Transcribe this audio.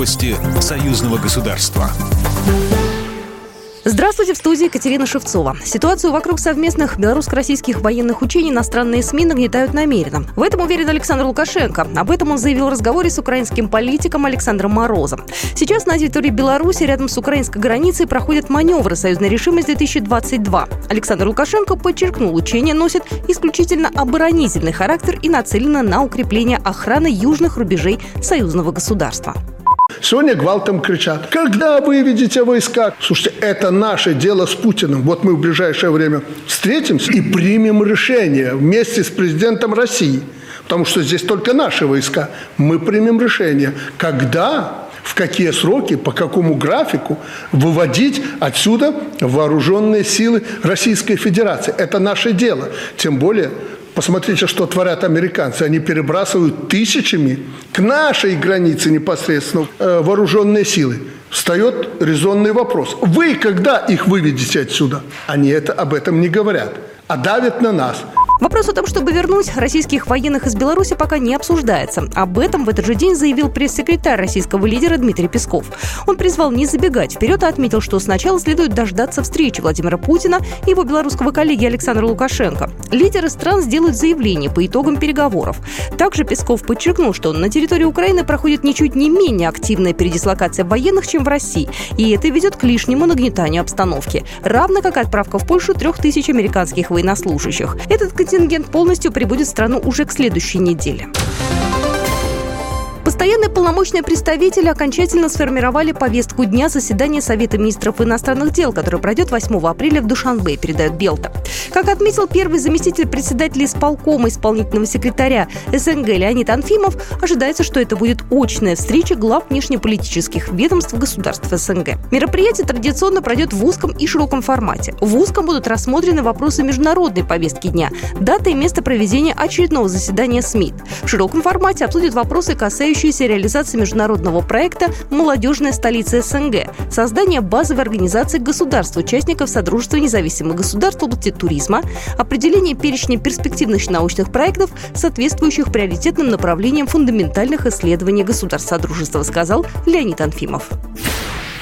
Новости союзного государства. Здравствуйте, в студии Екатерина Шевцова. Ситуацию вокруг совместных белорусско-российских военных учений иностранные СМИ нагнетают намеренно. В этом уверен Александр Лукашенко. Об этом он заявил в разговоре с украинским политиком Александром Морозом. Сейчас на территории Беларуси рядом с украинской границей проходят маневры «Союзная решимость-2022». Александр Лукашенко подчеркнул, учения носят исключительно оборонительный характер и нацелены на укрепление охраны южных рубежей союзного государства. Сегодня гвалтом кричат, когда выведете войска? Слушайте, это наше дело с Путиным. Вот мы в ближайшее время встретимся и примем решение вместе с президентом России. Потому что здесь только наши войска. Мы примем решение, когда в какие сроки, по какому графику выводить отсюда вооруженные силы Российской Федерации. Это наше дело. Тем более Посмотрите, что творят американцы. Они перебрасывают тысячами к нашей границе непосредственно э, вооруженные силы. Встает резонный вопрос. Вы когда их выведете отсюда? Они это, об этом не говорят, а давят на нас. Вопрос о том, чтобы вернуть российских военных из Беларуси, пока не обсуждается. Об этом в этот же день заявил пресс-секретарь российского лидера Дмитрий Песков. Он призвал не забегать вперед и отметил, что сначала следует дождаться встречи Владимира Путина и его белорусского коллеги Александра Лукашенко. Лидеры стран сделают заявление по итогам переговоров. Также Песков подчеркнул, что на территории Украины проходит ничуть не менее активная передислокация военных, чем в России, и это ведет к лишнему нагнетанию обстановки, равно как отправка в Польшу трех тысяч американских военнослужащих. Этот контингент полностью прибудет в страну уже к следующей неделе. Постоянные полномочные представители окончательно сформировали повестку дня заседания Совета министров иностранных дел, который пройдет 8 апреля в Душанбе, передает Белта. Как отметил первый заместитель председателя исполкома исполнительного секретаря СНГ Леонид Анфимов, ожидается, что это будет очная встреча глав внешнеполитических ведомств государств СНГ. Мероприятие традиционно пройдет в узком и широком формате. В узком будут рассмотрены вопросы международной повестки дня, дата и место проведения очередного заседания СМИ. В широком формате обсудят вопросы, касающиеся касающиеся реализации международного проекта «Молодежная столица СНГ», создание базовой организации государств-участников Содружества независимых государств в области туризма, определение перечня перспективных научных проектов, соответствующих приоритетным направлениям фундаментальных исследований государств. Содружества, сказал Леонид Анфимов.